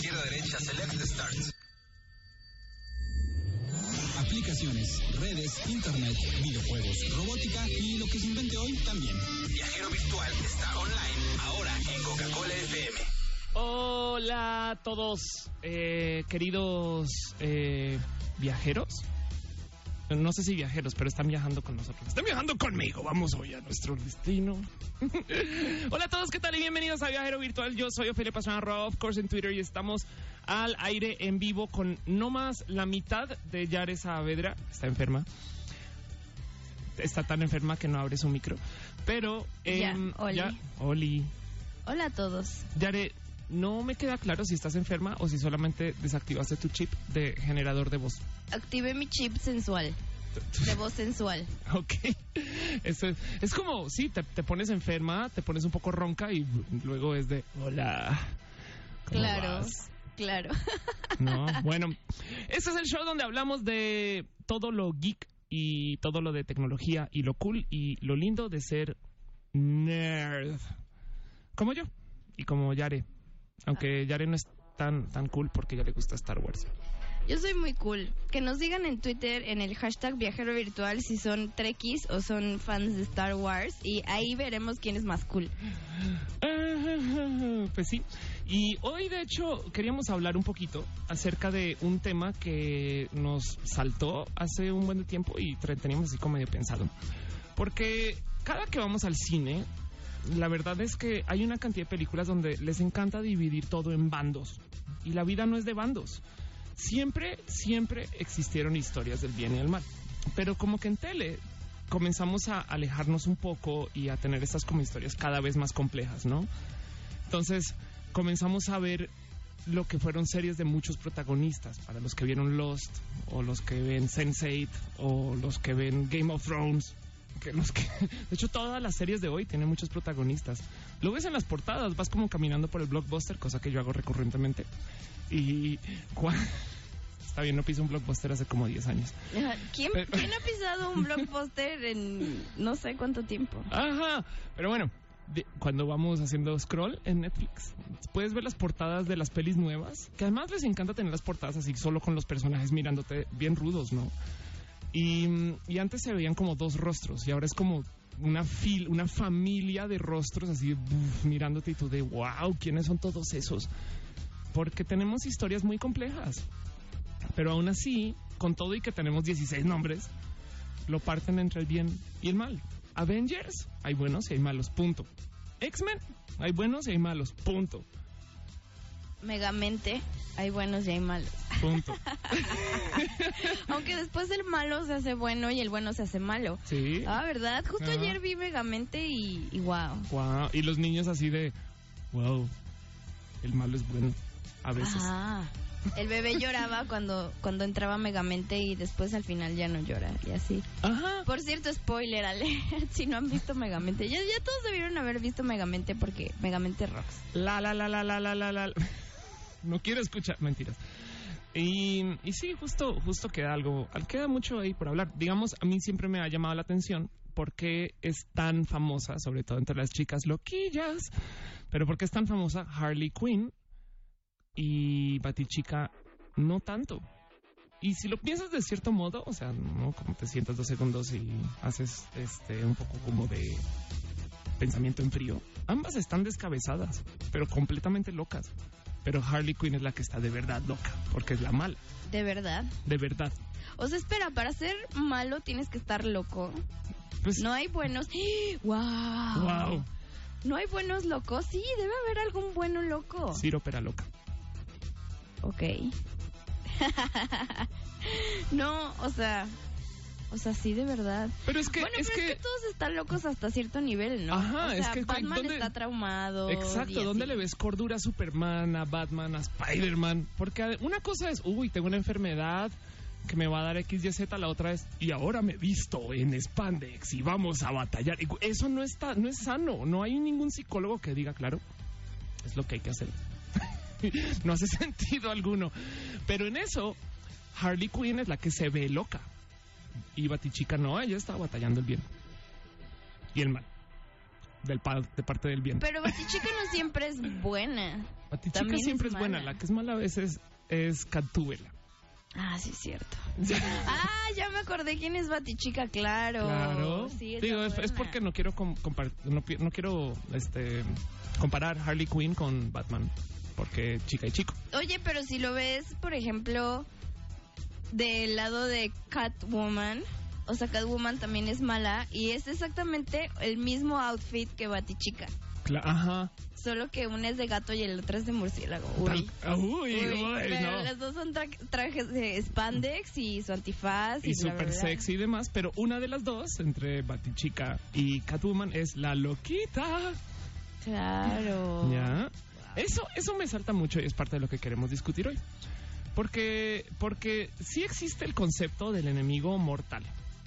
Izquierda derecha, select start. Aplicaciones, redes, internet, videojuegos, robótica y lo que se invente hoy también. Viajero virtual está online ahora en Coca-Cola FM. Hola a todos, eh, queridos eh, viajeros. No sé si viajeros, pero están viajando con nosotros. Están viajando conmigo. Vamos hoy a nuestro destino. Hola a todos, ¿qué tal? Y bienvenidos a Viajero Virtual. Yo soy Ofelia Pastrana Rob, of course, en Twitter y estamos al aire en vivo con no más la mitad de Yare Saavedra. Está enferma. Está tan enferma que no abre su micro. Pero. Ya, em, Oli. ya- Oli. Hola a todos. Yare, no me queda claro si estás enferma o si solamente desactivaste tu chip de generador de voz. Activé mi chip sensual, de voz sensual. Ok. Eso es, es como, sí, te, te pones enferma, te pones un poco ronca y luego es de, hola. ¿cómo Claro, vas?" claro. No, bueno, este es el show donde hablamos de todo lo geek y todo lo de tecnología y lo cool y lo lindo de ser nerd. Como yo y como Yare. Aunque Yare no es tan, tan cool porque ya le gusta Star Wars. Yo soy muy cool. Que nos digan en Twitter, en el hashtag viajero virtual, si son trekkies o son fans de Star Wars. Y ahí veremos quién es más cool. Pues sí. Y hoy, de hecho, queríamos hablar un poquito acerca de un tema que nos saltó hace un buen tiempo y teníamos así como medio pensado. Porque cada que vamos al cine, la verdad es que hay una cantidad de películas donde les encanta dividir todo en bandos. Y la vida no es de bandos. Siempre, siempre existieron historias del bien y del mal. Pero como que en tele comenzamos a alejarnos un poco y a tener estas como historias cada vez más complejas, ¿no? Entonces comenzamos a ver lo que fueron series de muchos protagonistas, para los que vieron Lost, o los que ven Sense8, o los que ven Game of Thrones. Que los que, de hecho, todas las series de hoy tienen muchos protagonistas. Lo ves en las portadas, vas como caminando por el blockbuster, cosa que yo hago recurrentemente. Y cua- está bien, no piso un blockbuster hace como 10 años. ¿Quién, Pero- quién ha pisado un blockbuster en no sé cuánto tiempo? Ajá, pero bueno, de- cuando vamos haciendo scroll en Netflix, puedes ver las portadas de las pelis nuevas, que además les encanta tener las portadas así solo con los personajes mirándote bien rudos, ¿no? Y, y antes se veían como dos rostros y ahora es como una fil, una familia de rostros así mirándote y tú de wow, ¿quiénes son todos esos? Porque tenemos historias muy complejas. Pero aún así, con todo y que tenemos 16 nombres, lo parten entre el bien y el mal. Avengers, hay buenos y hay malos, punto. X-Men, hay buenos y hay malos, punto. Megamente, hay buenos y hay malos. Punto. Aunque después el malo se hace bueno y el bueno se hace malo. Sí. Ah, ¿verdad? Justo ayer vi Megamente y, y wow. Wow. Y los niños así de, wow, el malo es bueno. A veces. Ah, el bebé lloraba cuando, cuando entraba Megamente y después al final ya no llora y así. Ajá. Por cierto, spoiler alert, si no han visto Megamente. Ya, ya todos debieron haber visto Megamente porque Megamente rocks. La, la, la, la, la, la, la, la. No quiero escuchar mentiras. Y, y sí, justo, justo queda algo, queda mucho ahí por hablar. Digamos, a mí siempre me ha llamado la atención porque es tan famosa, sobre todo entre las chicas loquillas, pero porque es tan famosa Harley Quinn y Batichica no tanto. Y si lo piensas de cierto modo, o sea, no como te sientas dos segundos y haces este un poco como de pensamiento en frío, ambas están descabezadas, pero completamente locas. Pero Harley Quinn es la que está de verdad loca, porque es la mala, De verdad. de verdad. O sea, espera, para ser malo tienes que estar loco. Pues, No hay buenos. ¡Wow! wow, No hay buenos locos. Sí, debe haber algún bueno loco. Ciro Pera loca. Ok. no, o sea. O sea, sí, de verdad. Pero es que, bueno, es pero que, es que todos están locos hasta cierto nivel, ¿no? Ajá, o sea, es que, Batman ¿dónde- está traumado. Exacto, ¿dónde así. le ves cordura a Superman, a Batman, a Spider-Man? Porque una cosa es, uy, tengo una enfermedad que me va a dar X, Y, Z, la otra es, y ahora me visto en spandex y vamos a batallar. Y Eso no está, no es sano, no hay ningún psicólogo que diga, claro, es lo que hay que hacer. no hace sentido alguno. Pero en eso, Harley Quinn es la que se ve loca. Y Batichica no, ella está batallando el bien. Y el mal. Del pa- de parte del bien. Pero Batichica no siempre es buena. Batichica También siempre es es, buena, la que es mala a veces es Catúbela. Ah, sí, es cierto. Ah, ya me acordé quién es Batichica, claro. Claro. Sí, Digo, es, porque no quiero no, no quiero este comparar Harley Quinn con Batman, porque chica y chico. Oye, pero si lo ves, por ejemplo, del lado de Catwoman, o sea, Catwoman también es mala y es exactamente el mismo outfit que Batichica. Cla- Ajá. Solo que una es de gato y el otro es de murciélago. Uy. Uy, Uy, uy, pero no. las dos son tra- trajes de spandex y su antifaz y, y súper sexy y demás, pero una de las dos, entre Batichica y Catwoman, es la loquita. Claro. ¿Ya? Eso, eso me salta mucho y es parte de lo que queremos discutir hoy. Porque, porque sí existe el concepto del enemigo mortal,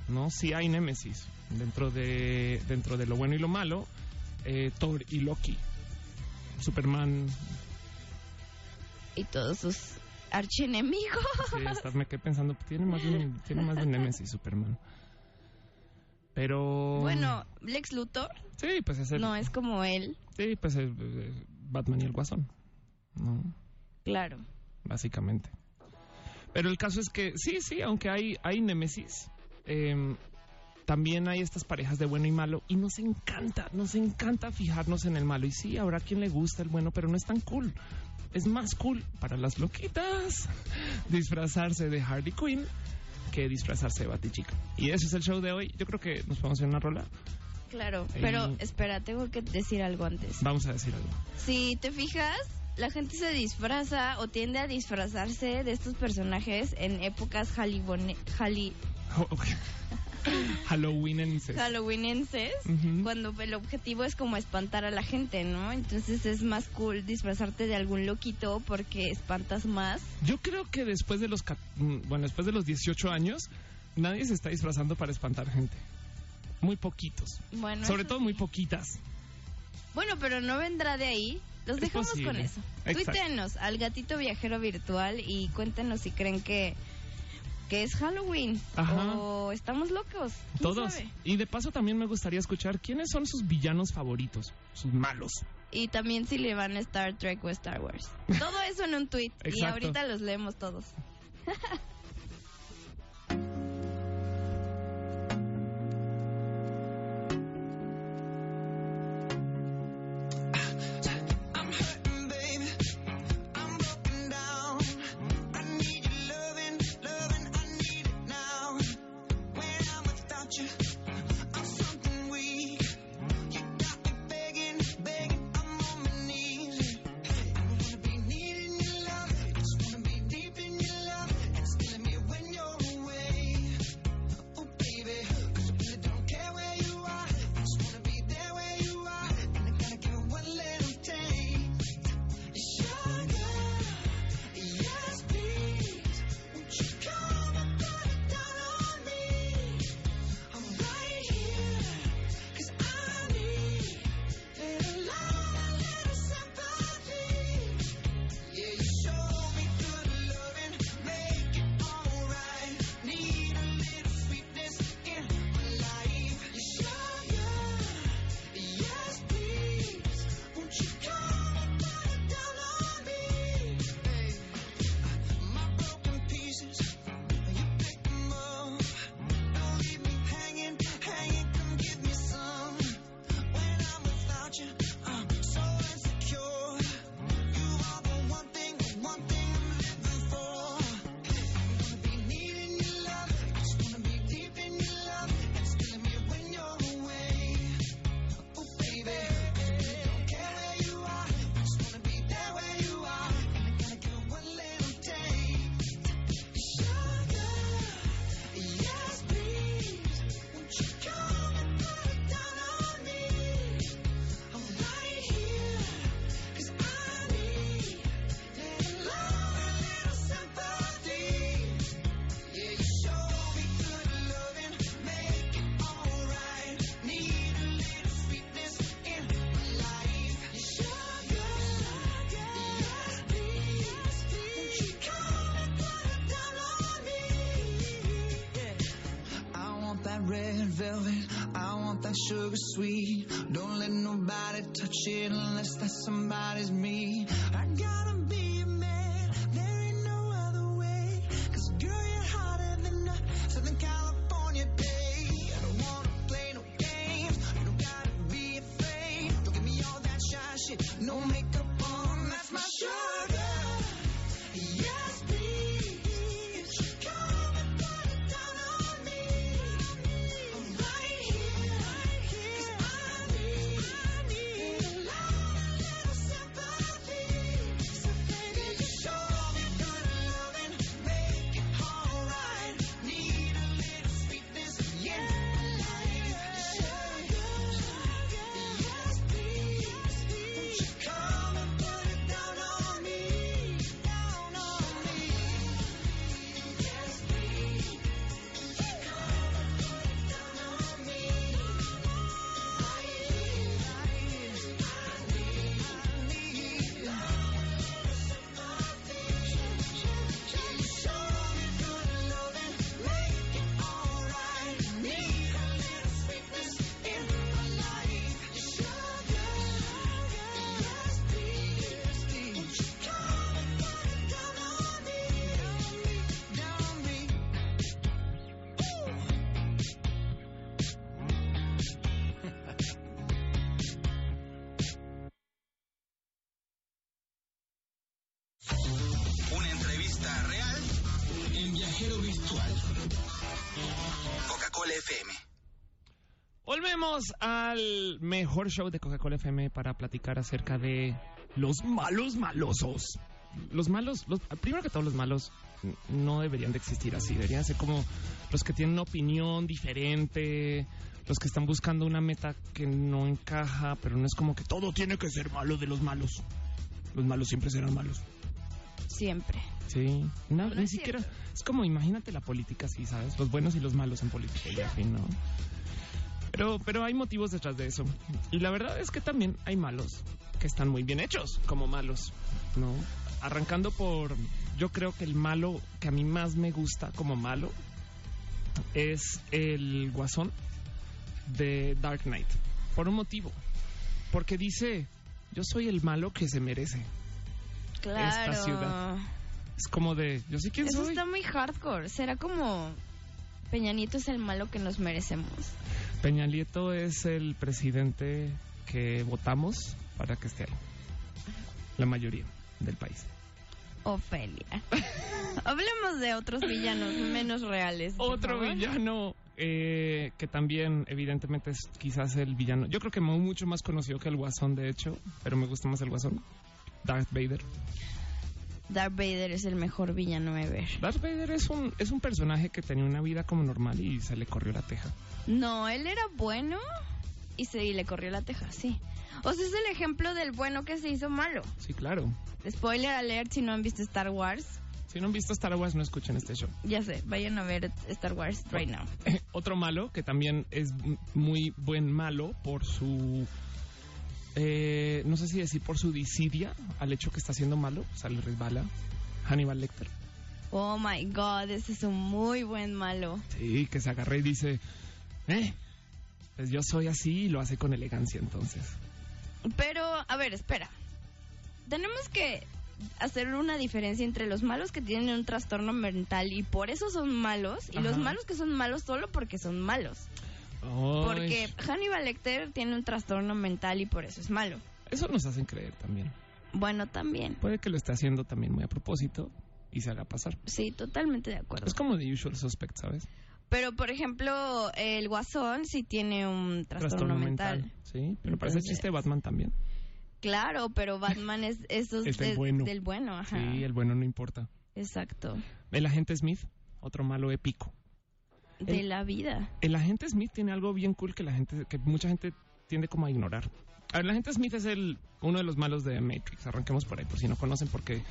¿no? Sí hay némesis dentro de, dentro de lo bueno y lo malo, eh, Thor y Loki, Superman, Y todos sus archienemigos. sí, hasta me quedé pensando, tiene más de, tiene más de némesis Superman. Pero... Bueno, Lex Luthor Sí, pues es el, no es como él, sí, pues el, Batman y el Guasón, ¿no? claro. Básicamente. Pero el caso es que sí, sí, aunque hay, hay némesis, em, también hay estas parejas de bueno y malo y nos encanta, nos encanta fijarnos en el malo. Y sí, habrá quien le gusta el bueno, pero no es tan cool. Es más cool para las loquitas disfrazarse de Harley Quinn que disfrazarse de Batichica. Y ese es el show de hoy. Yo creo que nos podemos hacer una rola. Claro, Eh, pero espera, tengo que decir algo antes. Vamos a decir algo. Si te fijas, la gente se disfraza o tiende a disfrazarse de estos personajes en épocas ok. Halloweenenses. halloweenenses, Ujú. cuando el objetivo es como espantar a la gente, ¿no? Entonces es más cool disfrazarte de algún loquito porque espantas más. Yo creo que después de los mm, bueno, después de los 18 años, nadie se está disfrazando para espantar gente. Muy poquitos. Bueno, Sobre todo sí. muy poquitas. Bueno, pero no vendrá de ahí. Los Es dejamos con eso. Tuítenos al gatito viajero virtual y cuéntenos si creen que, que es Halloween Ajá. o estamos locos. ¿Quién Todos. sabe? Y de paso también me gustaría escuchar quiénes son sus villanos favoritos, sus malos. Y también si le van a Star Trek o Star Wars. Todo eso en un tweet. y ahorita los leemos todos. sugar sweet. Volvemos al mejor show de Coca-Cola FM para platicar acerca de los malos malosos. Los malos, los, primero que todos los malos no deberían de existir así, deberían ser como los que tienen una opinión diferente, los que están buscando una meta que no encaja, pero no es como que todo tiene que ser malo de los malos. Los malos siempre serán malos. Siempre. Sí, no, No ni siquiera. Es como imagínate la política así, ¿sabes? Los buenos y los malos en política y fin, ¿no? Pero, pero hay motivos detrás de eso. Y la verdad es que también hay malos que están muy bien hechos como malos, ¿no? Arrancando por, yo creo que el malo que a mí más me gusta como malo es el guasón de Dark Knight. Por un motivo. Porque dice, yo soy el malo que se merece. Claro. ciudad. Es como de, yo sé quién Eso soy. está muy hardcore. Será como Peña Nieto es el malo que nos merecemos. Peña Nieto es el presidente que votamos para que esté ahí. La mayoría del país. Ofelia. Hablemos de otros villanos menos reales. Otro favor. villano eh, que también evidentemente es quizás el villano. Yo creo que mu- mucho más conocido que el Guasón, de hecho, pero me gusta más el Guasón. Darth Vader. Darth Vader es el mejor villano ever. Darth Vader es un, es un personaje que tenía una vida como normal y se le corrió la teja. No, él era bueno y se y le corrió la teja, sí. O sea, es el ejemplo del bueno que se hizo malo. Sí, claro. Spoiler alert si no han visto Star Wars. Si no han visto Star Wars, no escuchen este show. Ya sé, vayan a ver Star Wars right now. Otro malo que también es muy buen malo por su. Eh, no sé si decir por su disidia al hecho que está haciendo malo, o sea, le resbala. Hannibal Lecter. Oh my god, ese es un muy buen malo. Sí, que se agarra y dice: Eh, pues yo soy así y lo hace con elegancia entonces. Pero, a ver, espera. Tenemos que hacer una diferencia entre los malos que tienen un trastorno mental y por eso son malos y los malos que son malos solo porque son malos. Porque Hannibal Lecter tiene un trastorno mental y por eso es malo. Eso nos hacen creer también. Bueno, también. Puede que lo esté haciendo también muy a propósito y se haga pasar. Sí, totalmente de acuerdo. Es como The Usual Suspect, ¿sabes? Pero, por ejemplo, el Guasón sí tiene un trastorno, mental. Sí, pero parece chiste de Batman también. Claro, pero Batman es, eso Es del de- bueno. del bueno. Ajá. Sí, el bueno no importa. Exacto. El agente Smith, otro malo épico. De El- la vida. El agente Smith tiene algo bien cool que la gente, que mucha gente tiende como a ignorar. A ver, el agente Smith es el uno de los malos de Matrix. Arranquemos por ahí, por si no conocen, porque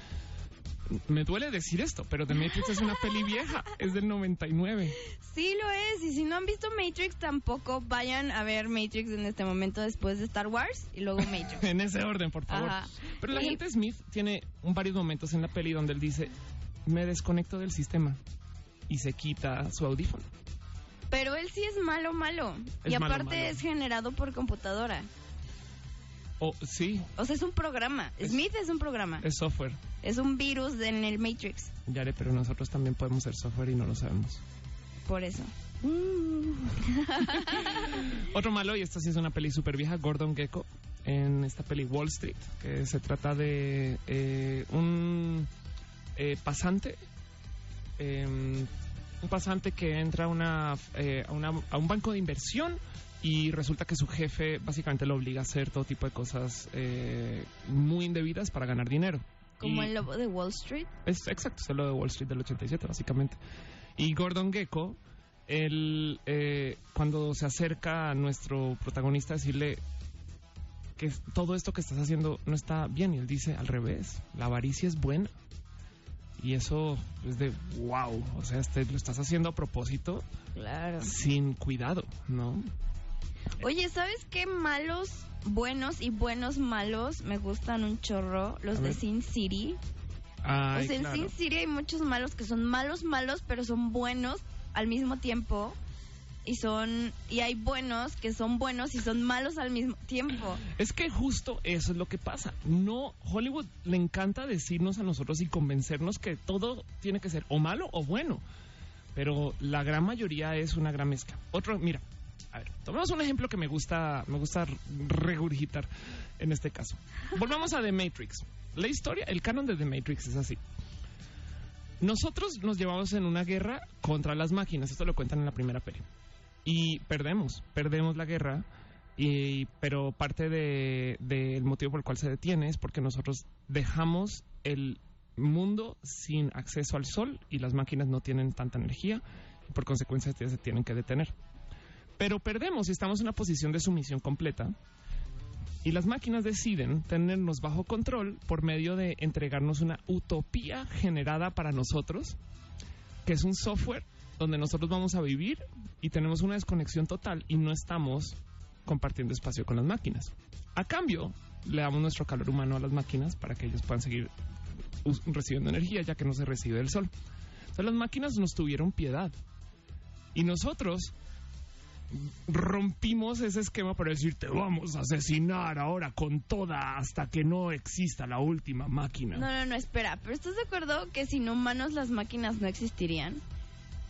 me duele decir esto, pero The Matrix es una peli vieja, es del 99. Sí lo es, y si no han visto Matrix tampoco vayan a ver Matrix en este momento después de Star Wars y luego Matrix. En ese orden, por favor. Ajá. Pero el Y- agente Smith tiene varios momentos en la peli donde él dice, me desconecto del sistema y se quita su audífono. Pero él sí es malo, malo. Es y aparte malo. es generado por computadora. Oh, sí, O sea, es un programa. Es- Smith es un programa. es software. Es un virus de- en el Matrix. Yare, pero nosotros también podemos ser software y no lo sabemos. Por eso. Otro malo, y esta sí es una peli súper vieja, Gordon Gecko, en esta peli Wall Street, que se trata de eh, un eh, pasante, eh, un pasante que entra a, una, eh, a, una- a un banco de inversión y resulta que su jefe básicamente lo obliga a hacer todo tipo de cosas eh, muy indebidas para ganar dinero. Como Y- el lobo de Wall Street. es exacto, es lo de Wall Street del 87, básicamente. Y Gordon Gecko, él, eh, cuando se acerca a nuestro protagonista a decirle que todo esto que estás haciendo no está bien, y él dice al revés, la avaricia es buena. Y eso es de wow, o sea, este, lo estás haciendo a propósito Claro. sin cuidado, ¿no? Oye, ¿sabes qué malos buenos y buenos malos me gustan un chorro? Los A de ver. Sin City. Ay, o sea, en. Sin City hay muchos malos que son malos, malos, pero son buenos al mismo tiempo. Y son. Y hay buenos que son buenos y son malos al mismo tiempo. Es que justo eso es lo que pasa. No, Hollywood le encanta decirnos a nosotros y convencernos que todo tiene que ser o malo o bueno. Pero la gran mayoría es una gran mezcla. Otro, mira, a ver, tomemos un ejemplo que me gusta, me gusta regurgitar en este caso. Volvamos a The Matrix. La historia, el canon de The Matrix es así. Nosotros nos llevamos en una guerra contra las máquinas, esto lo cuentan en la primera peli. Y perdemos, perdemos la guerra, y, pero parte de- del motivo por el cual se detiene es porque nosotros dejamos el mundo sin acceso al sol y las máquinas no tienen tanta energía y por consecuencia se tienen que detener. Pero perdemos y estamos en una posición de sumisión completa y las máquinas deciden tenernos bajo control por medio de entregarnos una utopía generada para nosotros, que es un software donde nosotros vamos a vivir y tenemos una desconexión total y no estamos compartiendo espacio con las máquinas. A cambio, le damos nuestro calor humano a las máquinas para que ellos puedan seguir recibiendo energía ya que no se recibe del sol. Entonces las máquinas nos tuvieron piedad y nosotros rompimos ese esquema para decir te vamos a asesinar ahora con toda hasta que no exista la última máquina. No, no, no, espera. Pero ¿estás de acuerdo que sin humanos las máquinas no existirían?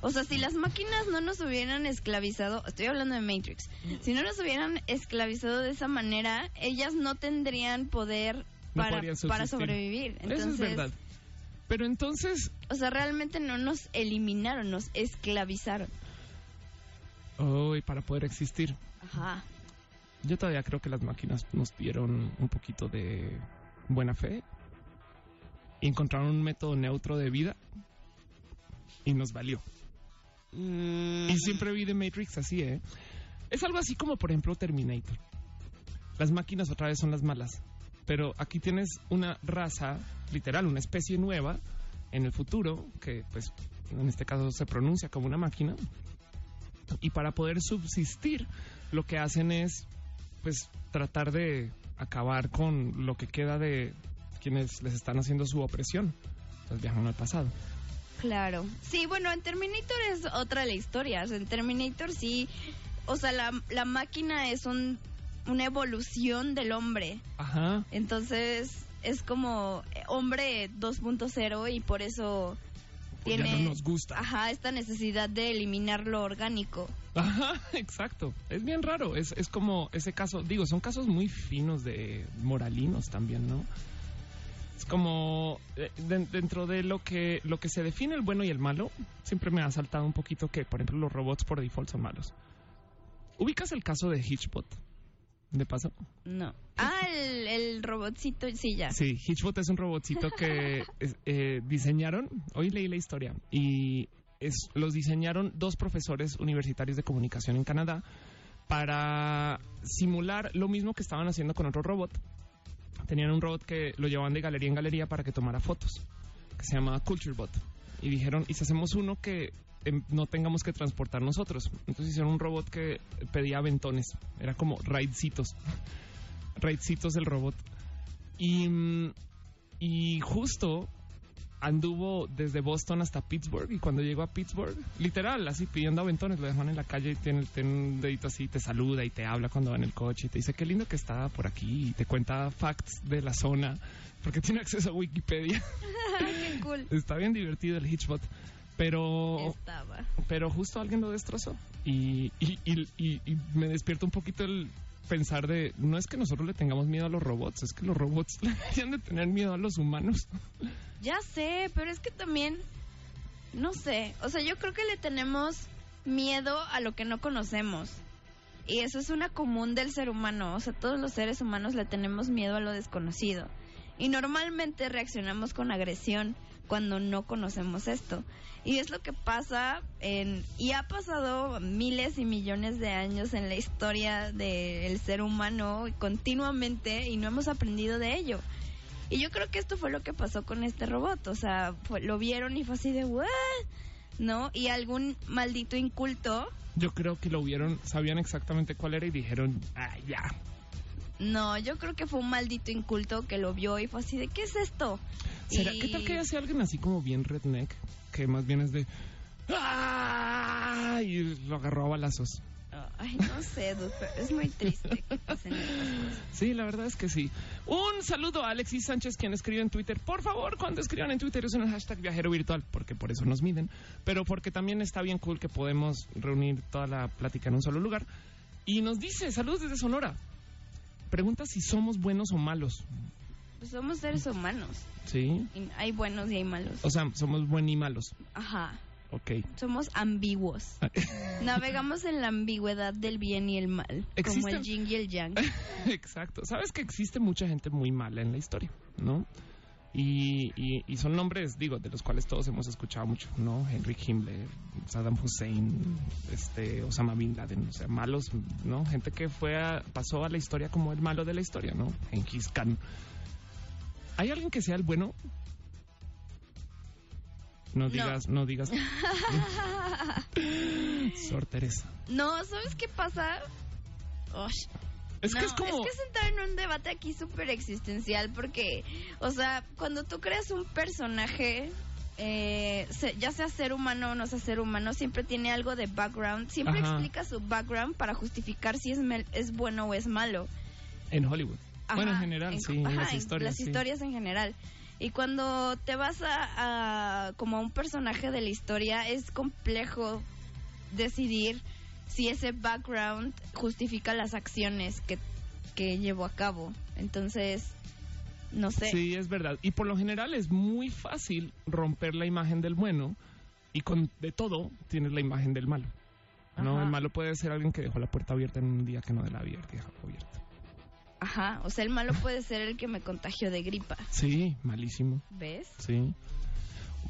O sea, si las máquinas no nos hubieran esclavizado, estoy hablando de Matrix, si no nos hubieran esclavizado de esa manera, ellas no tendrían poder No para, sobrevivir. Eso es Entonces, verdad. Pero entonces, o sea, realmente no nos eliminaron, nos esclavizaron. oh, y para poder existir, Ajá. yo todavía creo que las máquinas nos dieron un poquito de buena fe y encontraron un método neutro de vida y nos valió. Y siempre vi The Matrix así, ¿eh? Es algo así como, por ejemplo, Terminator. Las máquinas otra vez son las malas. Pero aquí tienes una raza, literal, una especie nueva en el futuro, que pues en este caso se pronuncia como una máquina. Y para poder subsistir, lo que hacen es pues tratar de acabar con lo que queda de quienes les están haciendo su opresión. Entonces viajan al pasado. Claro. Sí, bueno, en Terminator es otra la historia. O sea, en Terminator sí, o sea, la, la máquina es un, una evolución del hombre. Ajá. Entonces es como hombre 2.0 y por eso Pues ya tiene no nos gusta. Ajá, esta necesidad de eliminar lo orgánico. Ajá, exacto. Es bien raro. Es, es como ese caso, digo, son casos muy finos de moralinos también, ¿no? Es como eh, de- dentro de lo que lo que se define el bueno y el malo, siempre me ha saltado un poquito que, por ejemplo, los robots por default son malos. ¿Ubicas el caso de Hitchbot? ¿De paso? No. Ah, el, el robotcito, sí, ya. Sí, Hitchbot es un robotcito que eh, diseñaron, hoy leí la historia, y es, los diseñaron dos profesores universitarios de comunicación en Canadá para simular lo mismo que estaban haciendo con otro robot. Tenían un robot que lo llevaban de galería en galería para que tomara fotos, que se llama CultureBot. Y dijeron, ¿y si hacemos uno que em, no tengamos que transportar nosotros? Entonces hicieron un robot que pedía aventones, era como raidcitos, raidcitos del robot. Y, mm, y justo anduvo desde Boston hasta Pittsburgh y cuando llegó a Pittsburgh, literal, así pidiendo aventones, lo dejan en la calle y tiene, tiene un dedito así, te saluda y te habla cuando va en el coche y te dice qué lindo que está por aquí y te cuenta facts de la zona porque tiene acceso a Wikipedia. Qué cool. Está bien divertido el Hitchbot, pero Estaba. pero justo alguien lo destrozó y, y, y, y- y me despierta un poquito el pensar de no es que nosotros le tengamos miedo a los robots, es que los robots le deberían de tener miedo a los humanos. Ya sé, pero es que también, no sé, o sea, yo creo que le tenemos miedo a lo que no conocemos. Y eso es una común del ser humano, o sea, todos los seres humanos le tenemos miedo a lo desconocido. Y normalmente reaccionamos con agresión cuando no conocemos esto. Y es lo que pasa en, y ha pasado miles y millones de años en la historia del ser humano continuamente y no hemos aprendido de ello. Y yo creo que esto fue lo que pasó con este robot. O sea, fue- lo vieron y fue así de, ¿what? ¿No? Y algún maldito inculto, Yo creo que lo vieron, sabían exactamente cuál era y dijeron, ah, ya. no, yo creo que fue un maldito inculto que lo vio y fue así de, ¿qué es esto? ¿Será Y- qué tal que hace alguien así como bien redneck, que más bien es de ¡Ah! y lo agarró a balazos? Ay, no sé, pero es muy triste que pasen estas cosas. Sí, la verdad es que sí. Un saludo a Alexis Sánchez, quien escribió en Twitter. Por favor, cuando escriban en Twitter usen el hashtag viajero virtual, porque por eso nos miden, pero porque también está bien cool que podemos reunir toda la plática en un solo lugar. Y nos dice, saludos desde Sonora. Pregunta si somos buenos o malos. Pues somos seres humanos. Sí. Y hay buenos y hay malos. O sea, somos buenos y malos. Ajá. Ok. Somos ambiguos. Navegamos en la ambigüedad del bien y el mal. Como el yin y el yang. Exacto. Sabes que existe mucha gente muy mala en la historia, ¿no? Y, y- y son nombres, digo, de los cuales todos hemos escuchado mucho, ¿no? Henry Himmler, Saddam Hussein, este, Osama Bin Laden, o sea, malos, ¿no? Gente que fue a- pasó a la historia como el malo de la historia, ¿no? Genghis Khan. ¿Hay alguien que sea el bueno? No digas, no, digas. Sor Teresa. No, ¿sabes qué pasa? Es que No, es como. que es entrar en un debate aquí súper existencial porque, o sea, cuando tú creas un personaje, eh, ya sea ser humano o no sea ser humano, siempre tiene algo de background, siempre Ajá. explica su background para justificar si es, mel- es bueno o es malo. En Hollywood. Ajá, bueno, en general, sí, en ajá, las historias. las sí. historias en general. Y cuando te vas a, a como a un personaje de la historia, es complejo decidir si ese background justifica las acciones que, que llevó a cabo. Entonces, no sé. Sí, es verdad. Y por lo general es muy fácil romper la imagen del bueno y con de todo tienes la imagen del malo. No, Ajá. el malo puede ser alguien que dejó la puerta abierta en un día que no de la abierta, dejó abierta. Ajá, o sea, el malo puede ser el que me contagió de gripa. Sí, malísimo. ¿Ves? Sí.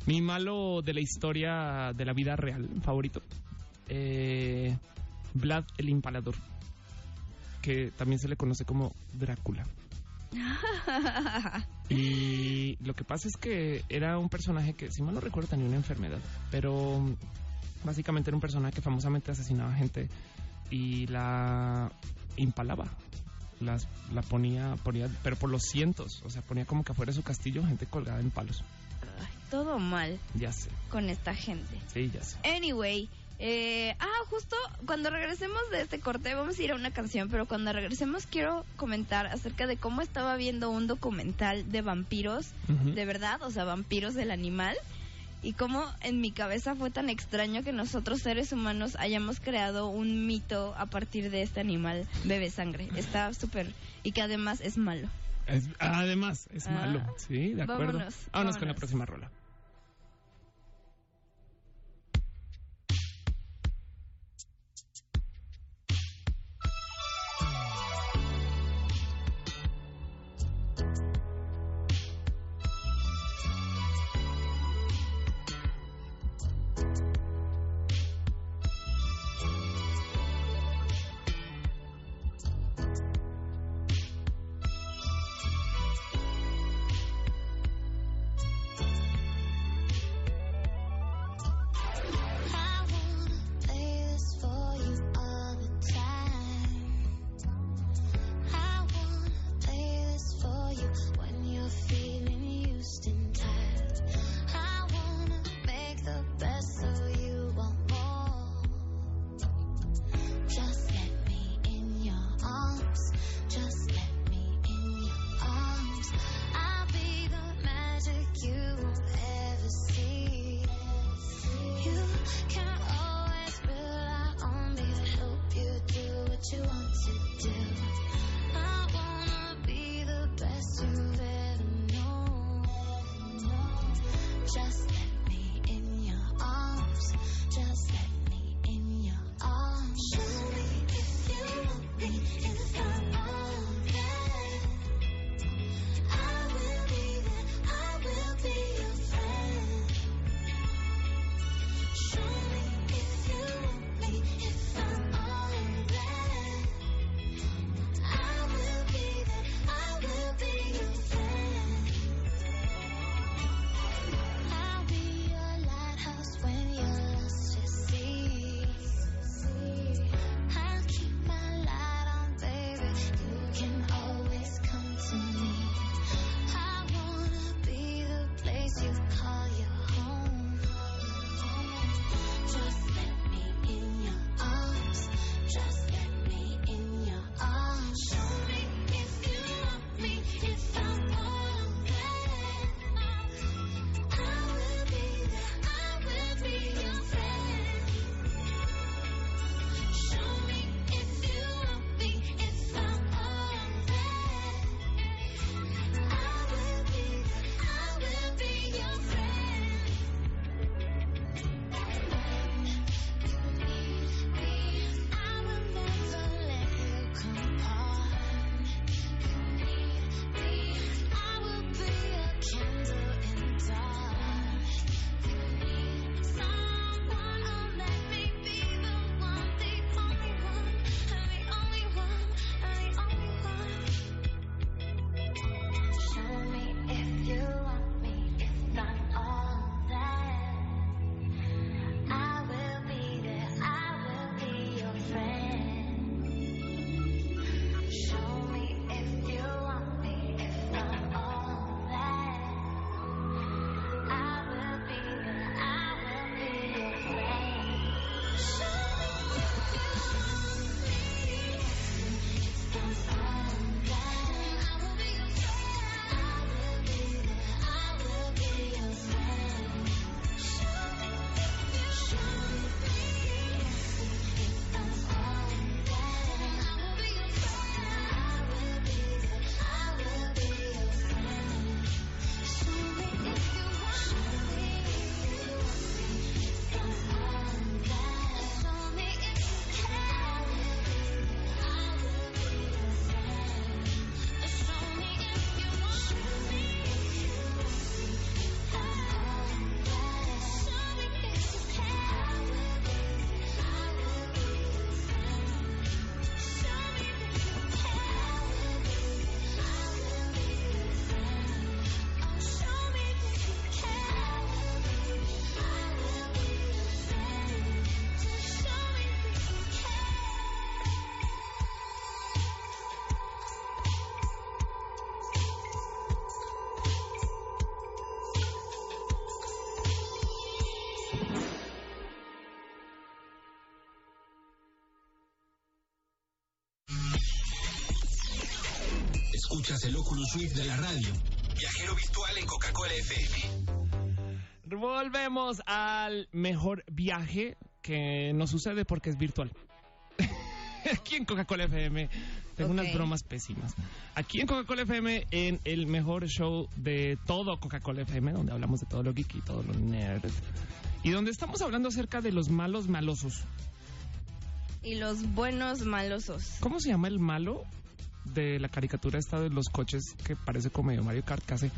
Mi malo de la historia de la vida real favorito, eh, Vlad el Impalador, que también se le conoce como Drácula. Y lo que pasa es que era un personaje que, si mal no recuerdo, tenía una enfermedad, pero básicamente era un personaje que famosamente asesinaba gente y la impalaba. Las, la ponía, ponía, pero por los cientos, o sea, ponía como que afuera de su castillo gente colgada en palos. Ay, todo mal Ya sé, con esta gente. sí, ya sé. Anyway, eh, ah, justo cuando regresemos de este corte vamos a ir a una canción, pero cuando regresemos quiero comentar acerca de cómo estaba viendo un documental de vampiros, de verdad, o sea, vampiros del animal, y cómo en mi cabeza fue tan extraño que nosotros seres humanos hayamos creado un mito a partir de este animal bebe sangre. Está súper, y que además es malo. Es- además, es Ah, malo. Sí, de acuerdo. vámonos, vámonos con la próxima rola. Escuchas el Oculus Rift de la radio. Viajero virtual en Coca-Cola FM. Volvemos al mejor viaje que nos sucede porque es virtual. Aquí en Coca-Cola FM tengo Ok. unas bromas pésimas. Aquí en Coca-Cola FM, en el mejor show de todo Coca-Cola FM, donde hablamos de todo lo geek y todo lo nerd. Y donde estamos hablando acerca de los malos malosos. Y los buenos malosos. ¿Cómo se llama el malo de la caricatura esta de los coches que parece como medio Mario Kart casi?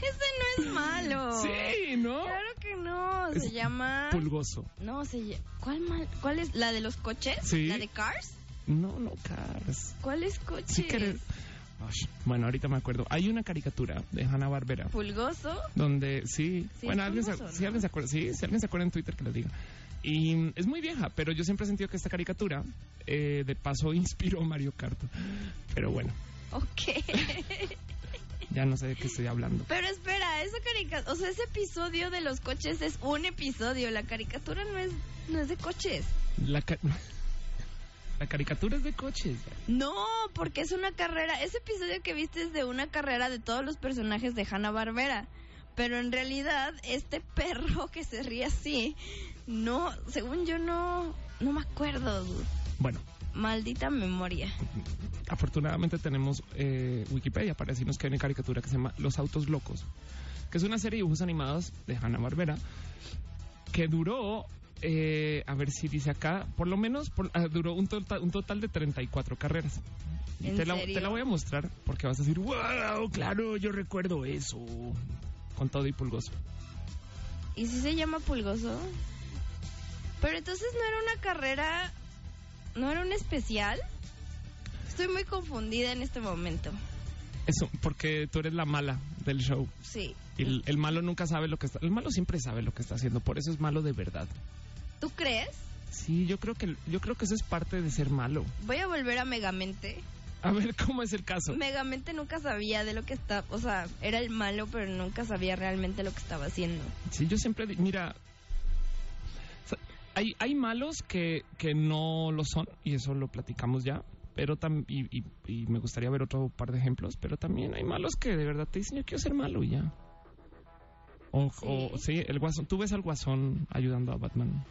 Ese no es malo. Sí, ¿no? Claro que no. Se llama. Pulgoso. No, se. ¿Cuál, mal... ¿Cuál es? ¿La de los coches? Sí. ¿La de Cars? No, no, Cars. ¿Cuáles coches? Sí que Bueno, ahorita me acuerdo. Hay una caricatura de Hanna Barbera Pulgoso. donde sí, Sí, bueno, alguien se, si alguien se acuerda, sí, si alguien se acuerda en Twitter que lo diga. Y es muy vieja, pero yo siempre he sentido que esta caricatura eh, de paso inspiró Mario Kart. Pero bueno, Ok. ya no sé de qué estoy hablando. Pero espera, esa caricatura, o sea, ese episodio de los coches es un episodio. La caricatura no es, no es de coches. La, ca- la caricatura es de coches. No, porque es una carrera. Ese episodio que viste es de una carrera de todos los personajes de Hanna Barbera. Pero en realidad, este perro que se ríe así, no, según yo no, no me acuerdo. dude. Bueno, Maldita memoria. afortunadamente tenemos eh, Wikipedia para decirnos que hay una caricatura que se llama Los Autos Locos, que es una serie de dibujos animados de Hanna-Barbera que duró, eh, a ver si dice acá, por lo menos por- ah, duró un total, un total de 34 carreras. Y ¿En te la, serio? te la voy a mostrar porque vas a decir, wow, claro, yo recuerdo eso. Con todo y pulgoso. ¿Y si se llama Pulgoso? Pero entonces no era una carrera, no era un especial. Estoy muy confundida en este momento. Eso, porque tú eres la mala del show. Sí. Y el, el malo nunca sabe lo que está. El malo siempre sabe lo que está haciendo, por eso es malo de verdad. ¿Tú crees? Sí, yo creo que yo creo que eso es parte de ser malo. Voy a volver a Megamente. A ver cómo es el caso. Megamente nunca sabía de lo que estaba, o sea, era el malo, pero nunca sabía realmente lo que estaba haciendo. Sí, yo siempre mira, hay hay malos que que no lo son y eso lo platicamos ya, pero tam, y, y- y me gustaría ver otro par de ejemplos, pero también hay malos que de verdad te dicen yo quiero ser malo y ya. O, o sí, el guasón, tú ves al guasón ayudando a Batman.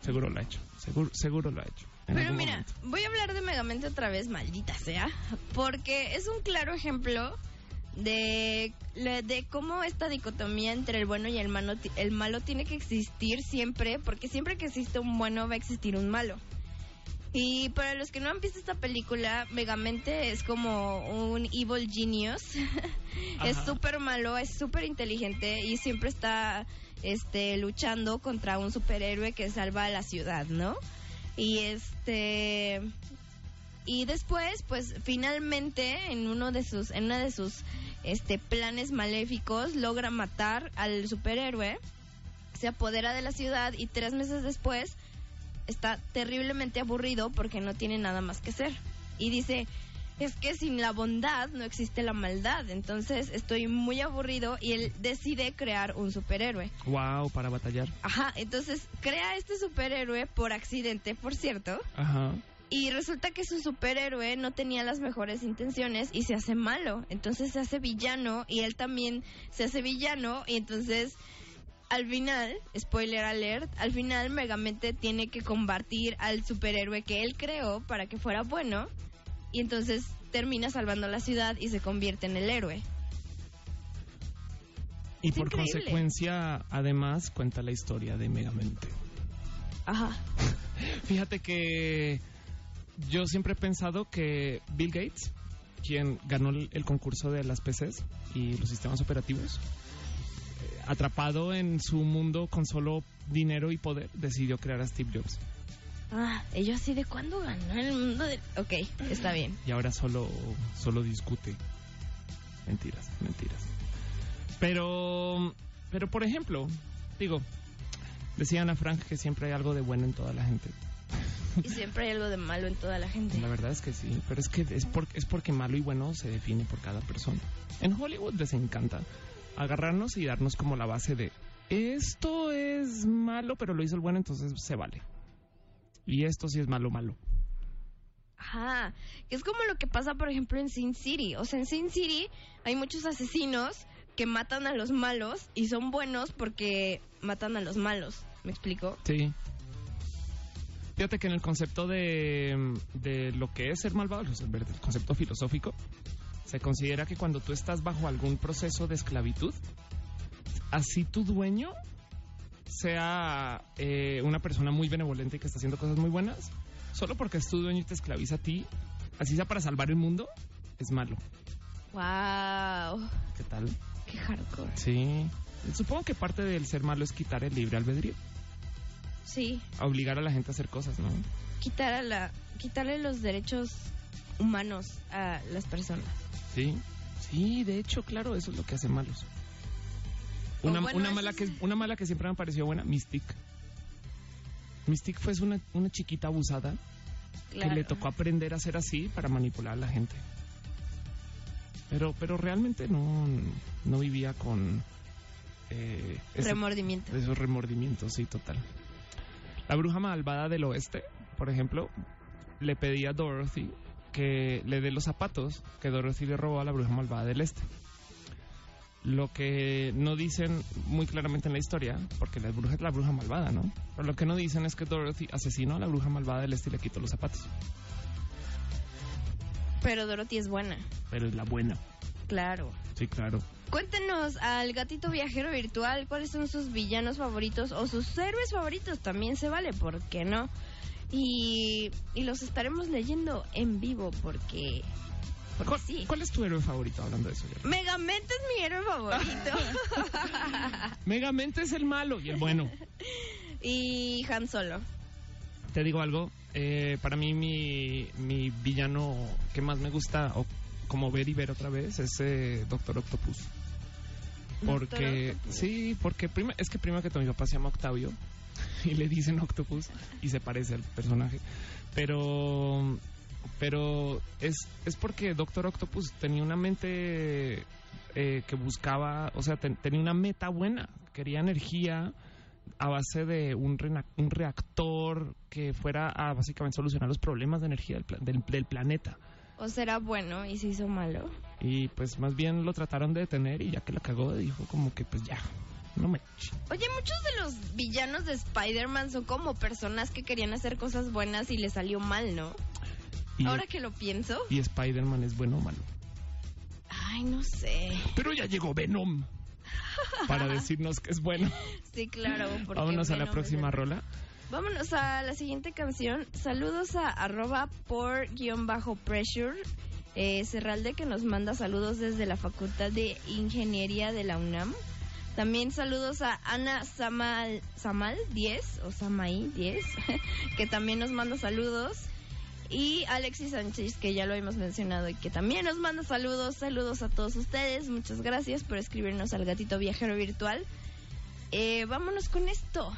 Seguro lo ha hecho. Seguro, seguro lo ha hecho. Pero mira, momento. voy a hablar de Megamente otra vez, maldita sea, porque es un claro ejemplo de, de cómo esta dicotomía entre el bueno y el malo, el malo tiene que existir siempre, porque siempre que existe un bueno va a existir un malo. Y para los que no han visto esta película, Megamente es como un evil genius. es súper malo, es súper inteligente y siempre está este, luchando contra un superhéroe que salva a la ciudad, ¿no? Y este y después, pues finalmente en uno de sus en una de sus este planes maléficos logra matar al superhéroe, se apodera de la ciudad y tres meses después está terriblemente aburrido porque no tiene nada más que hacer. Y dice, es que sin la bondad no existe la maldad, entonces estoy muy aburrido y él decide crear un superhéroe. Wow, para batallar. Ajá, entonces crea este superhéroe por accidente, por cierto, Ajá. Y resulta que su superhéroe no tenía las mejores intenciones y se hace malo. Entonces se hace villano y él también se hace villano y entonces al final, spoiler alert, al final Megamente tiene que combatir al superhéroe que él creó para que fuera bueno y entonces termina salvando la ciudad y se convierte en el héroe. Y Es por increíble. consecuencia, además, cuenta la historia de Megamente. Ajá. Fíjate que yo siempre he pensado que Bill Gates, quien ganó el, concurso de las PCs y los sistemas operativos, eh, atrapado en su mundo con solo dinero y poder, decidió crear a Steve Jobs. Ah, ellos así de cuándo ganó el mundo de... Ok, está bien. Y ahora solo, solo discute. Mentiras, mentiras. Pero, pero por ejemplo, digo, decía Ana Frank que siempre hay algo de bueno en toda la gente. Y siempre hay algo de malo en toda la gente. La verdad es que sí, pero es que es, por- es porque malo y bueno se define por cada persona. En Hollywood les encanta agarrarnos y darnos como la base de esto es malo, pero lo hizo el bueno, entonces se vale. Y esto sí es malo, malo. Ajá, es como lo que pasa, por ejemplo, en Sin City. O sea, en Sin City hay muchos asesinos que matan a los malos y son buenos porque matan a los malos. ¿Me explico? Sí. Fíjate que en el concepto de, de lo que es ser malvado, el concepto filosófico, se considera que cuando tú estás bajo algún proceso de esclavitud, así tu dueño sea eh, una persona muy benevolente y que está haciendo cosas muy buenas, solo porque es tu dueño y te esclaviza a ti, así sea para salvar el mundo, es malo. Wow, ¿Qué tal? qué hardcore. Sí. Supongo que parte del ser malo es quitar el libre albedrío, Sí, obligar a la gente a hacer cosas, ¿no? quitar a la, quitarle los derechos humanos a las personas. Sí, sí, de hecho, claro, eso es lo que hace malos. Una, bueno, una mala es- que una mala que siempre me pareció buena, Mystique. Mystique fue una, una chiquita abusada Claro. que le tocó aprender a ser así para manipular a la gente. Pero, pero realmente no, no vivía con eh, ese- Remordimiento. esos remordimientos, sí, total. La bruja malvada del oeste, por ejemplo, le pedía a Dorothy que le dé los zapatos que Dorothy le robó a la bruja malvada del este. Lo que no dicen muy claramente en la historia, porque la bruja es la bruja malvada, ¿no? Pero lo que no dicen es que Dorothy asesinó a la bruja malvada del este y le quitó los zapatos. Pero Dorothy es buena. Pero es la buena. Claro. Sí, claro. Cuéntenos al gatito viajero virtual cuáles son sus villanos favoritos o sus héroes favoritos. También se vale, ¿por qué no? Y, y los estaremos leyendo en vivo porque, ¿Cuál, sí. cuál es tu héroe favorito hablando de eso? Megamente es mi héroe favorito. Megamente es el malo y el bueno. y Han Solo. Te digo algo, eh, para mí mi, mi villano que más me gusta, o como ver y ver otra vez, es eh, Doctor Octopus. Porque, Octopus. sí, porque prima- es que primero que todo mi papá se llama Octavio y le dicen Octopus y se parece al personaje. Pero, pero es, es porque Doctor Octopus tenía una mente eh, que buscaba, o sea, ten- tenía una meta buena, quería energía a base de un, un reactor que fuera a básicamente solucionar los problemas de energía del, del- del planeta. O será bueno y se hizo malo. Y pues más bien lo trataron de detener y ya que la cagó dijo como que pues ya, no me... Oye, muchos de los villanos de Spider-Man son como personas que querían hacer cosas buenas y les salió mal, ¿no? Y, Ahora que lo pienso. y Spider-Man es bueno o malo. Ay, no sé. Pero ya llegó Venom para decirnos que es bueno. Sí, claro. Vámonos a la próxima rola. Vámonos a la siguiente canción. Saludos a arroba por guion bajo pressure. Eh, Cerralde que nos manda saludos desde la Facultad de Ingeniería de la UNAM. También saludos a Ana Samal, Samal 10 o Samai 10, que también nos manda saludos. Y Alexis Sánchez, que ya lo hemos mencionado y que también nos manda saludos. Saludos a todos ustedes. Muchas gracias por escribirnos al gatito viajero virtual. Eh, vámonos con esto.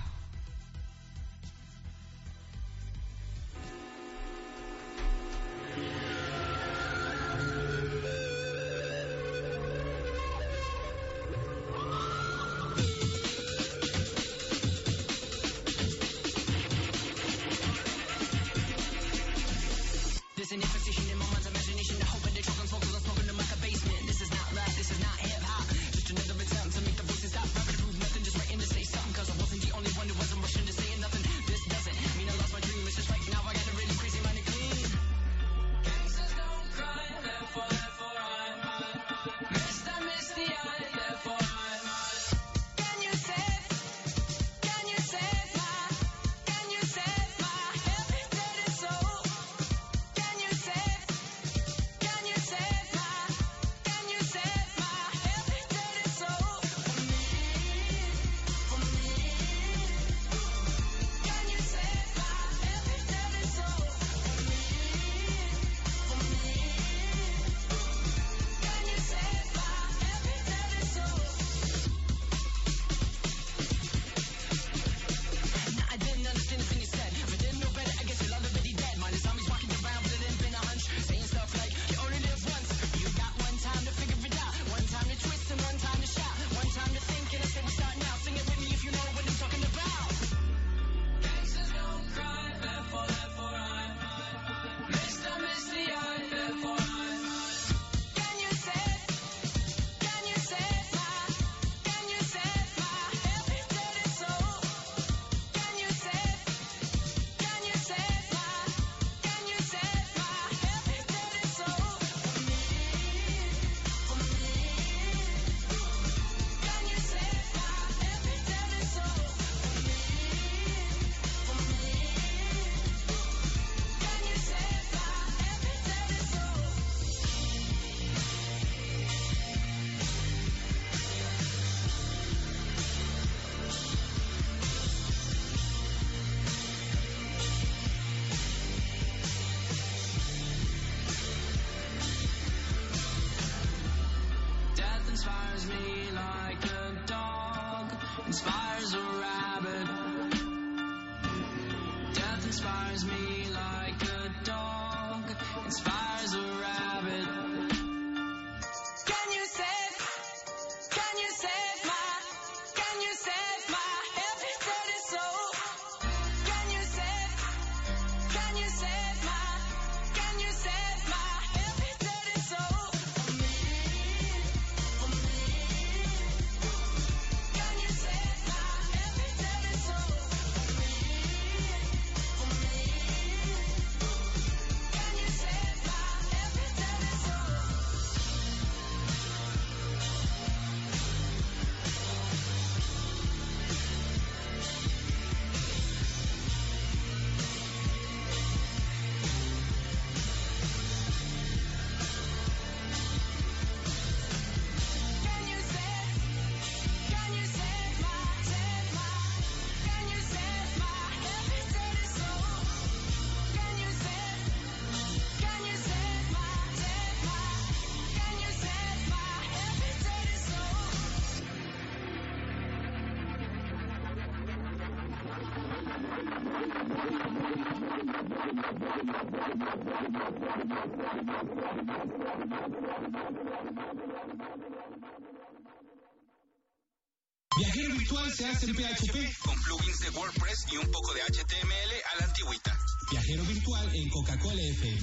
Viajero virtual se hace en PHP. Con plugins de WordPress y un poco de HTML a la antigüita. Viajero virtual en Coca-Cola FM.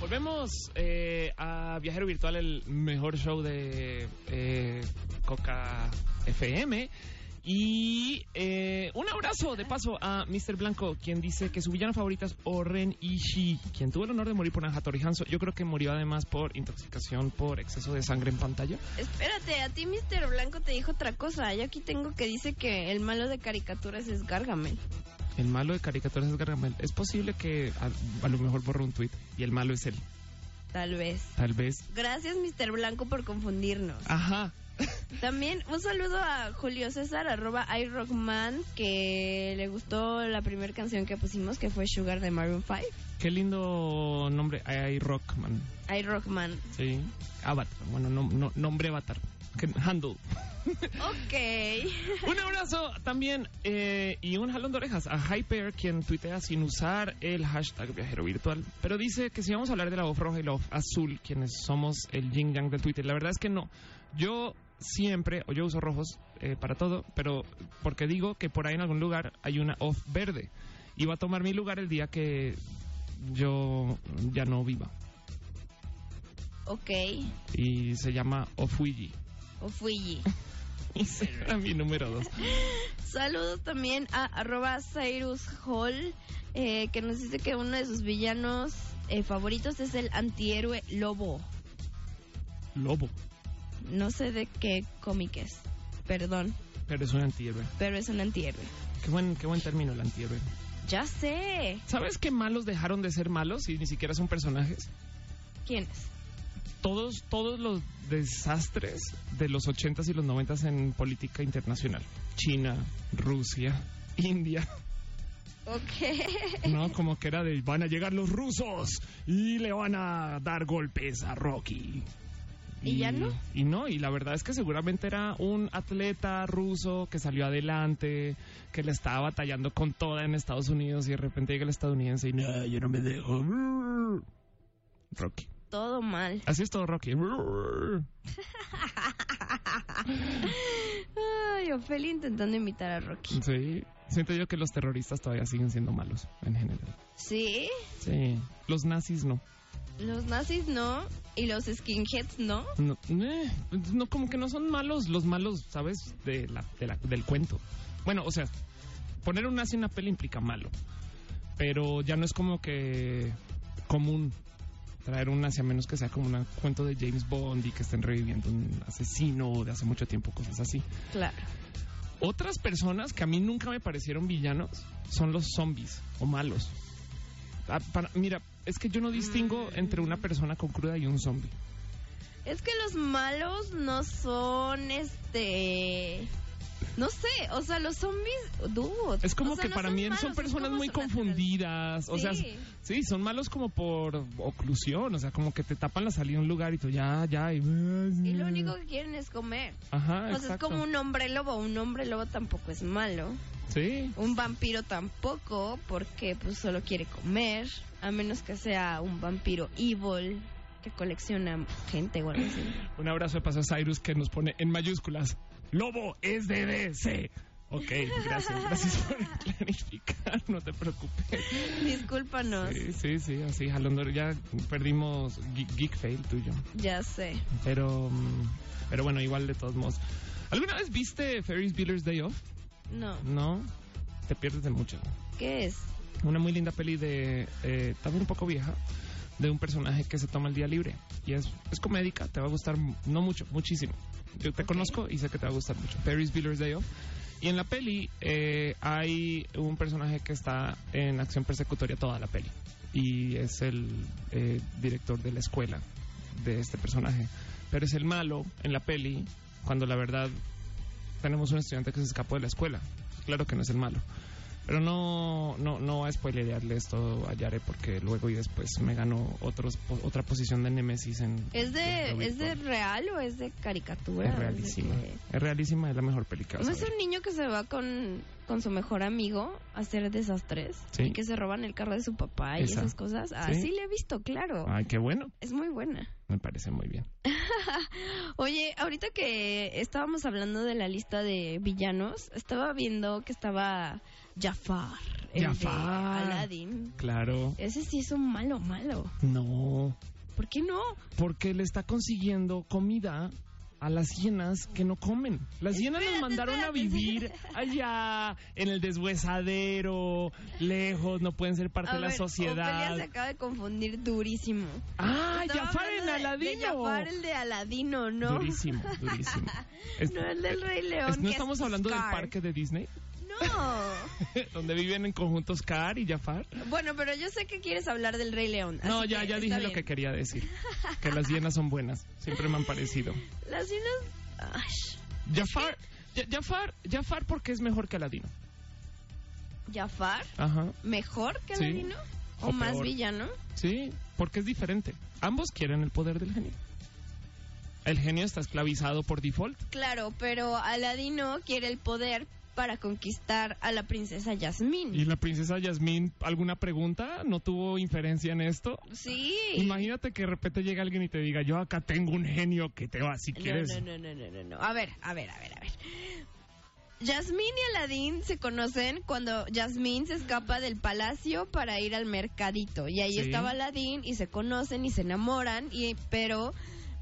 Volvemos eh, a Viajero Virtual, el mejor show de eh, Coca FM. Y eh, un abrazo de paso a Mr. Blanco, quien dice que su villano favorita es Oren Ishii, quien tuvo el honor de morir por Hattori Hanzo. Yo creo que murió además por intoxicación por exceso de sangre en pantalla. Espérate, a ti Mr. Blanco te dijo otra cosa. Yo aquí tengo que dice que el malo de caricaturas es Gargamel. El malo de caricaturas es Gargamel. Es posible que a, a lo mejor borró un tweet y el malo es él. Tal vez. Tal vez. Gracias, Mr. Blanco, por confundirnos. Ajá. También un saludo a Julio César, arroba iRockman, que le gustó la primera canción que pusimos, que fue Sugar de Maroon 5. Qué lindo nombre. Hay Rockman. iRockman. Sí. Avatar. Bueno, no, no, nombre Avatar. Handle. Ok. Un abrazo también eh, y un jalón de orejas a Hyper, quien tuitea sin usar el hashtag viajero virtual. Pero dice que si vamos a hablar de la voz roja y la voz azul, quienes somos el yin yang del Twitter, la verdad es que no. Yo siempre, o yo uso rojos eh, para todo, pero porque digo que por ahí en algún lugar hay una off verde y va a tomar mi lugar el día que yo ya no viva. Ok. Y se llama Ofuiji. O Fuiji. Y será mi número dos. Saludos también a arroba Cyrus Hall, eh, que nos dice que uno de sus villanos eh, favoritos es el antihéroe Lobo. Lobo. No sé de qué cómic es. Perdón, Pero es un antihéroe. pero es un antihéroe. Qué buen, qué buen término el antihéroe. Ya sé. ¿Sabes qué malos dejaron de ser malos y ni siquiera son personajes? ¿Quién es? Todos, todos los desastres de los 80s y los 90s en política internacional. China, Rusia, India. Ok. No, como que era de van a llegar los rusos y le van a dar golpes a Rocky. ¿Y ya no? Y no, y la verdad es que seguramente era un atleta ruso que salió adelante, que le estaba batallando con toda en Estados Unidos y de repente llega el estadounidense y no, yo no me dejo. Rocky. Todo mal. Así es todo Rocky. Ay, Ofelia intentando imitar a Rocky. Sí, siento yo que los terroristas todavía siguen siendo malos en general. Sí, Sí, los nazis no. Los nazis no y los skinheads no. No, eh, no, como que no son malos los malos, ¿sabes? De la, de la- del cuento. Bueno, o sea, poner un nazi en una peli implica malo. Pero ya no es como que común traer un nazi a menos que sea como un cuento de James Bond y que estén reviviendo un asesino de hace mucho tiempo, cosas así. Claro. Otras personas que a mí nunca me parecieron villanos son los zombies o malos. Ah, para- mira, es que yo no distingo entre una persona con cruda y un zombie. Es que los malos no son este. No sé, o sea, los zombies. Dude, Es como o sea, que no para mí malos, son es personas muy confundidas. O sea, Sí. sí, son malos como por oclusión. O sea, como que te tapan la salida de un lugar y tú ya, ya. Y, Y lo único que quieren es comer. Ajá, O sea, es exacto. como un hombre lobo. Un hombre lobo tampoco es malo. Sí, Un vampiro tampoco, porque pues solo quiere comer. A menos que sea un vampiro evil que colecciona gente o algo así. un abrazo de paso a Cyrus que nos pone en mayúsculas. Lobo es de DC. Ok, gracias, gracias por clarificar, no te preocupes. Discúlpanos, Sí, sí, sí, así, jalando, ya perdimos Geek, Geek Fail tuyo. ya sé. Pero, pero bueno, igual de todos modos. ¿Alguna vez viste Ferris Bueller's Day Off? No, No, te pierdes de mucho. ¿qué es? Una muy linda peli de, eh, también un poco vieja, de un personaje que se toma el día libre. Y es, es comédica, te va a gustar, no mucho, muchísimo. Yo te conozco y sé que te va a gustar mucho. Ferris Bueller's Day Off. Y en la peli eh, hay un personaje que está en acción persecutoria toda la peli. Y es el eh, director de la escuela de este personaje. Pero es el malo en la peli cuando la verdad tenemos un estudiante que se escapó de la escuela. Claro que no es el malo. Pero no, no, no voy a spoilerearle esto a Yare porque luego y después me ganó otros, po- otra posición de Nemesis en... ¿Es de, en ¿Es de real o es de caricatura? Es de realísima. que- Es realísima, es la mejor película. ¿No es un niño que se va con, con su mejor amigo a hacer desastres Sí. y que se roban el carro de su papá y Esa. esas cosas. Así le he visto, claro. Ay, qué bueno. Es muy buena. Me parece muy bien. Oye, ahorita que estábamos hablando de la lista de villanos, estaba viendo que estaba Jafar, el Jafar. de Aladdin. Claro. Ese sí es un malo malo. No. ¿Por qué no? Porque le está consiguiendo comida a las hienas que no comen. Las hienas Espérate, mandaron a vivir allá, en el deshuesadero, lejos, no pueden ser parte A de la sociedad. Ofelia se acaba de confundir durísimo. Ah, Jafar en Aladino. Jafar, el de Aladino, ¿no? Durísimo, durísimo. Es- No, el del Rey es- León. ¿No estamos es hablando del parque de Disney? No. donde viven en conjunto Scar y Jafar. Bueno, pero yo sé que quieres hablar del Rey León. No, ya, ya dije lo que quería decir. Que las hienas son buenas. Siempre me han parecido. Las hienas... Ay, Jafar, Ja- Jafar, Jafar porque es mejor que Aladino. Jafar, Ajá. mejor que Sí. Aladino. O, O más peor. villano. Sí, porque es diferente. Ambos quieren el poder del genio. El genio está esclavizado por default. Claro, pero Aladino quiere el poder para conquistar a la princesa Yasmín. ¿Y la princesa Yasmín, alguna pregunta? ¿No tuvo inferencia en esto? Sí. Imagínate que de repente llega alguien y te diga, yo acá tengo un genio que te va si No, quieres. No, no, no, no, no, no. A ver, a ver, a ver, a ver. Yasmín y Aladín se conocen cuando Yasmín se escapa del palacio para ir al mercadito. Y ahí Sí. estaba Aladín y se conocen y se enamoran. Y, pero,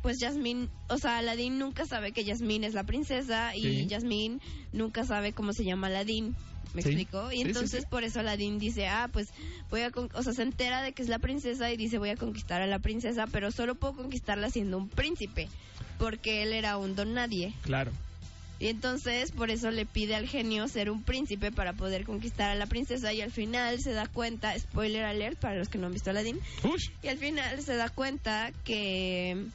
pues Yasmín, o sea, Aladín nunca sabe que Yasmín es la princesa y Sí. Yasmín nunca sabe cómo se llama Aladín. ¿Me Sí. explico? Y Sí, entonces por eso Aladín dice, ah, pues voy a, con- o sea, se entera de que es la princesa y dice voy a conquistar a la princesa, pero solo puedo conquistarla siendo un príncipe, porque él era un don nadie. Claro. Y entonces por eso le pide al genio ser un príncipe para poder conquistar a la princesa y al final se da cuenta, spoiler alert para los que no han visto Aladdin, y al final se da cuenta que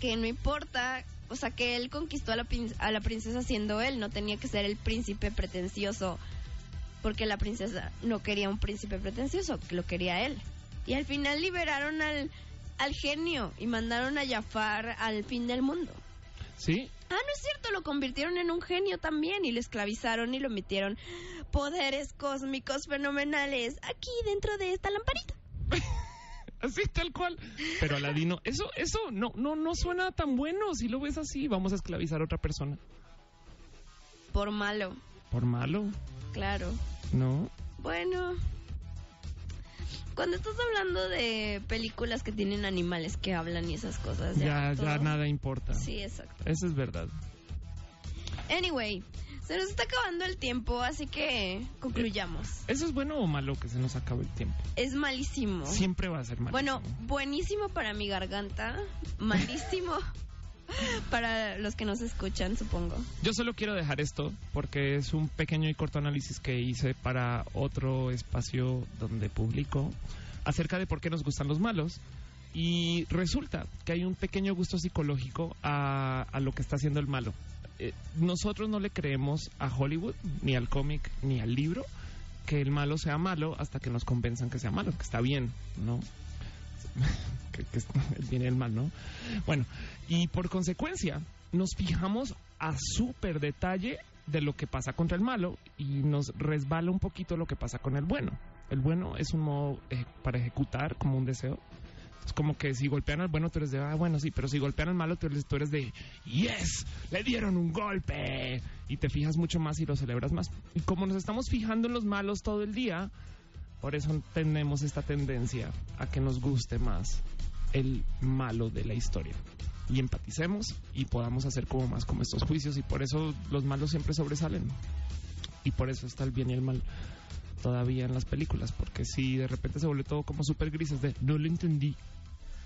que no importa, o sea, que él conquistó a la, a la princesa siendo él, no tenía que ser el príncipe pretencioso, porque la princesa no quería un príncipe pretencioso, lo quería él. Y al final liberaron al, al genio y mandaron a Jafar al fin del mundo. ¿Sí? Ah, no es cierto, lo convirtieron en un genio también y lo esclavizaron y lo metieron poderes cósmicos fenomenales aquí dentro de esta lamparita. Así, tal cual. Pero Aladino, eso, eso no, no, no suena tan bueno. Si lo ves así, vamos a esclavizar a otra persona. Por malo, Por malo, claro. ¿no? Bueno, cuando estás hablando de películas que tienen animales que hablan y esas cosas, Ya, ya, ya nada importa. Sí, exacto. Eso es verdad. Anyway, se nos está acabando el tiempo, así que concluyamos. ¿Eso es bueno o malo que se nos acabe el tiempo? Es malísimo. Siempre va a ser malo. Bueno, buenísimo para mi garganta, malísimo para los que nos escuchan, supongo. Yo solo quiero dejar esto porque es un pequeño y corto análisis que hice para otro espacio donde publico acerca de por qué nos gustan los malos. Y resulta que hay un pequeño gusto psicológico a, a lo que está haciendo el malo. Eh, nosotros no le creemos a Hollywood, ni al cómic, ni al libro, que el malo sea malo hasta que nos convenzan que sea malo, que está bien, ¿no? que, que y el mal, ¿no? Bueno, y por consecuencia, nos fijamos a súper detalle de lo que pasa contra el malo y nos resbala un poquito lo que pasa con el bueno. El bueno es un modo eh, para ejecutar como un deseo. Es como que si golpean al bueno, tú eres de, ah, bueno, sí, pero si golpean al malo, tú eres, tú eres de, yes, le dieron un golpe. Y te fijas mucho más y lo celebras más. Y como nos estamos fijando en los malos todo el día, por eso tenemos esta tendencia a que nos guste más el malo de la historia. Y empaticemos y podamos hacer como más como estos juicios. Y por eso los malos siempre sobresalen. Y por eso está el bien y el mal todavía en las películas. Porque si de repente se vuelve todo como súper de no lo entendí.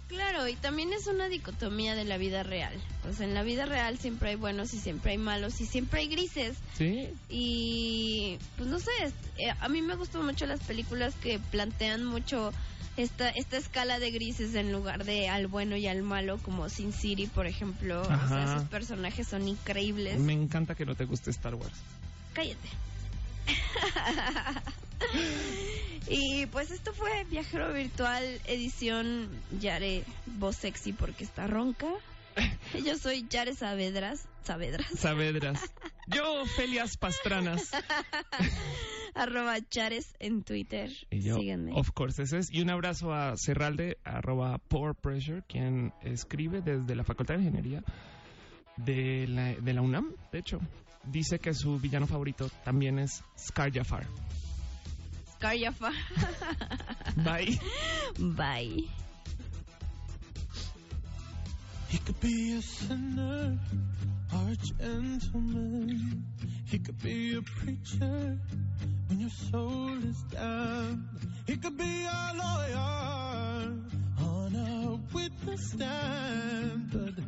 Claro, y también es una dicotomía de la vida real. Pues en la vida real siempre hay buenos y siempre hay malos y siempre hay grises. ¿Sí? Y pues no sé, eh, a mí me gustan mucho las películas que plantean mucho esta, esta escala de grises en lugar de al bueno y al malo, como Sin City, por ejemplo. O sea, Ajá. esos personajes son increíbles. Me encanta que no te guste Star Wars. Cállate. y pues esto fue Viajero Virtual edición Yare Voz Sexy porque está ronca. Yo soy Yare Saavedras. Saavedras. Saavedras. Yo, Felias Pastranas. Arroba Chares en Twitter. Y yo, Síganme. of course, ese es. Y un abrazo a Cerralde, arroba Power Pressure, quien escribe desde la Facultad de Ingeniería de la, de la UNAM, de hecho. Dice que su villano favorito también es Scar Jafar. Scar Jafar. Bye. Bye. He could be a sinner or a gentleman. He could be a preacher when your soul is down. He could be a lawyer on a witness stand, but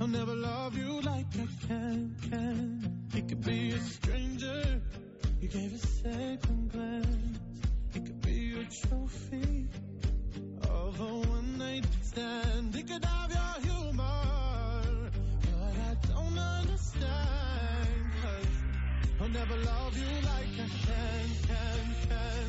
I'll never love you like I can. can. It could be a stranger. You gave a second glance. It could be a trophy of a one night stand. It could have your humor, but I don't understand. I'll never love you like I can, can, can.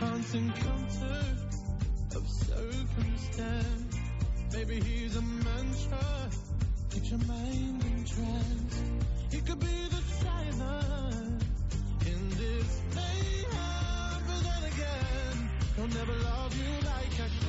Chance encounter of circumstance. Maybe he's a mantra. Keep your mind in trance. He could be the silence in this mayhem. But then again, he'll never love you like I can,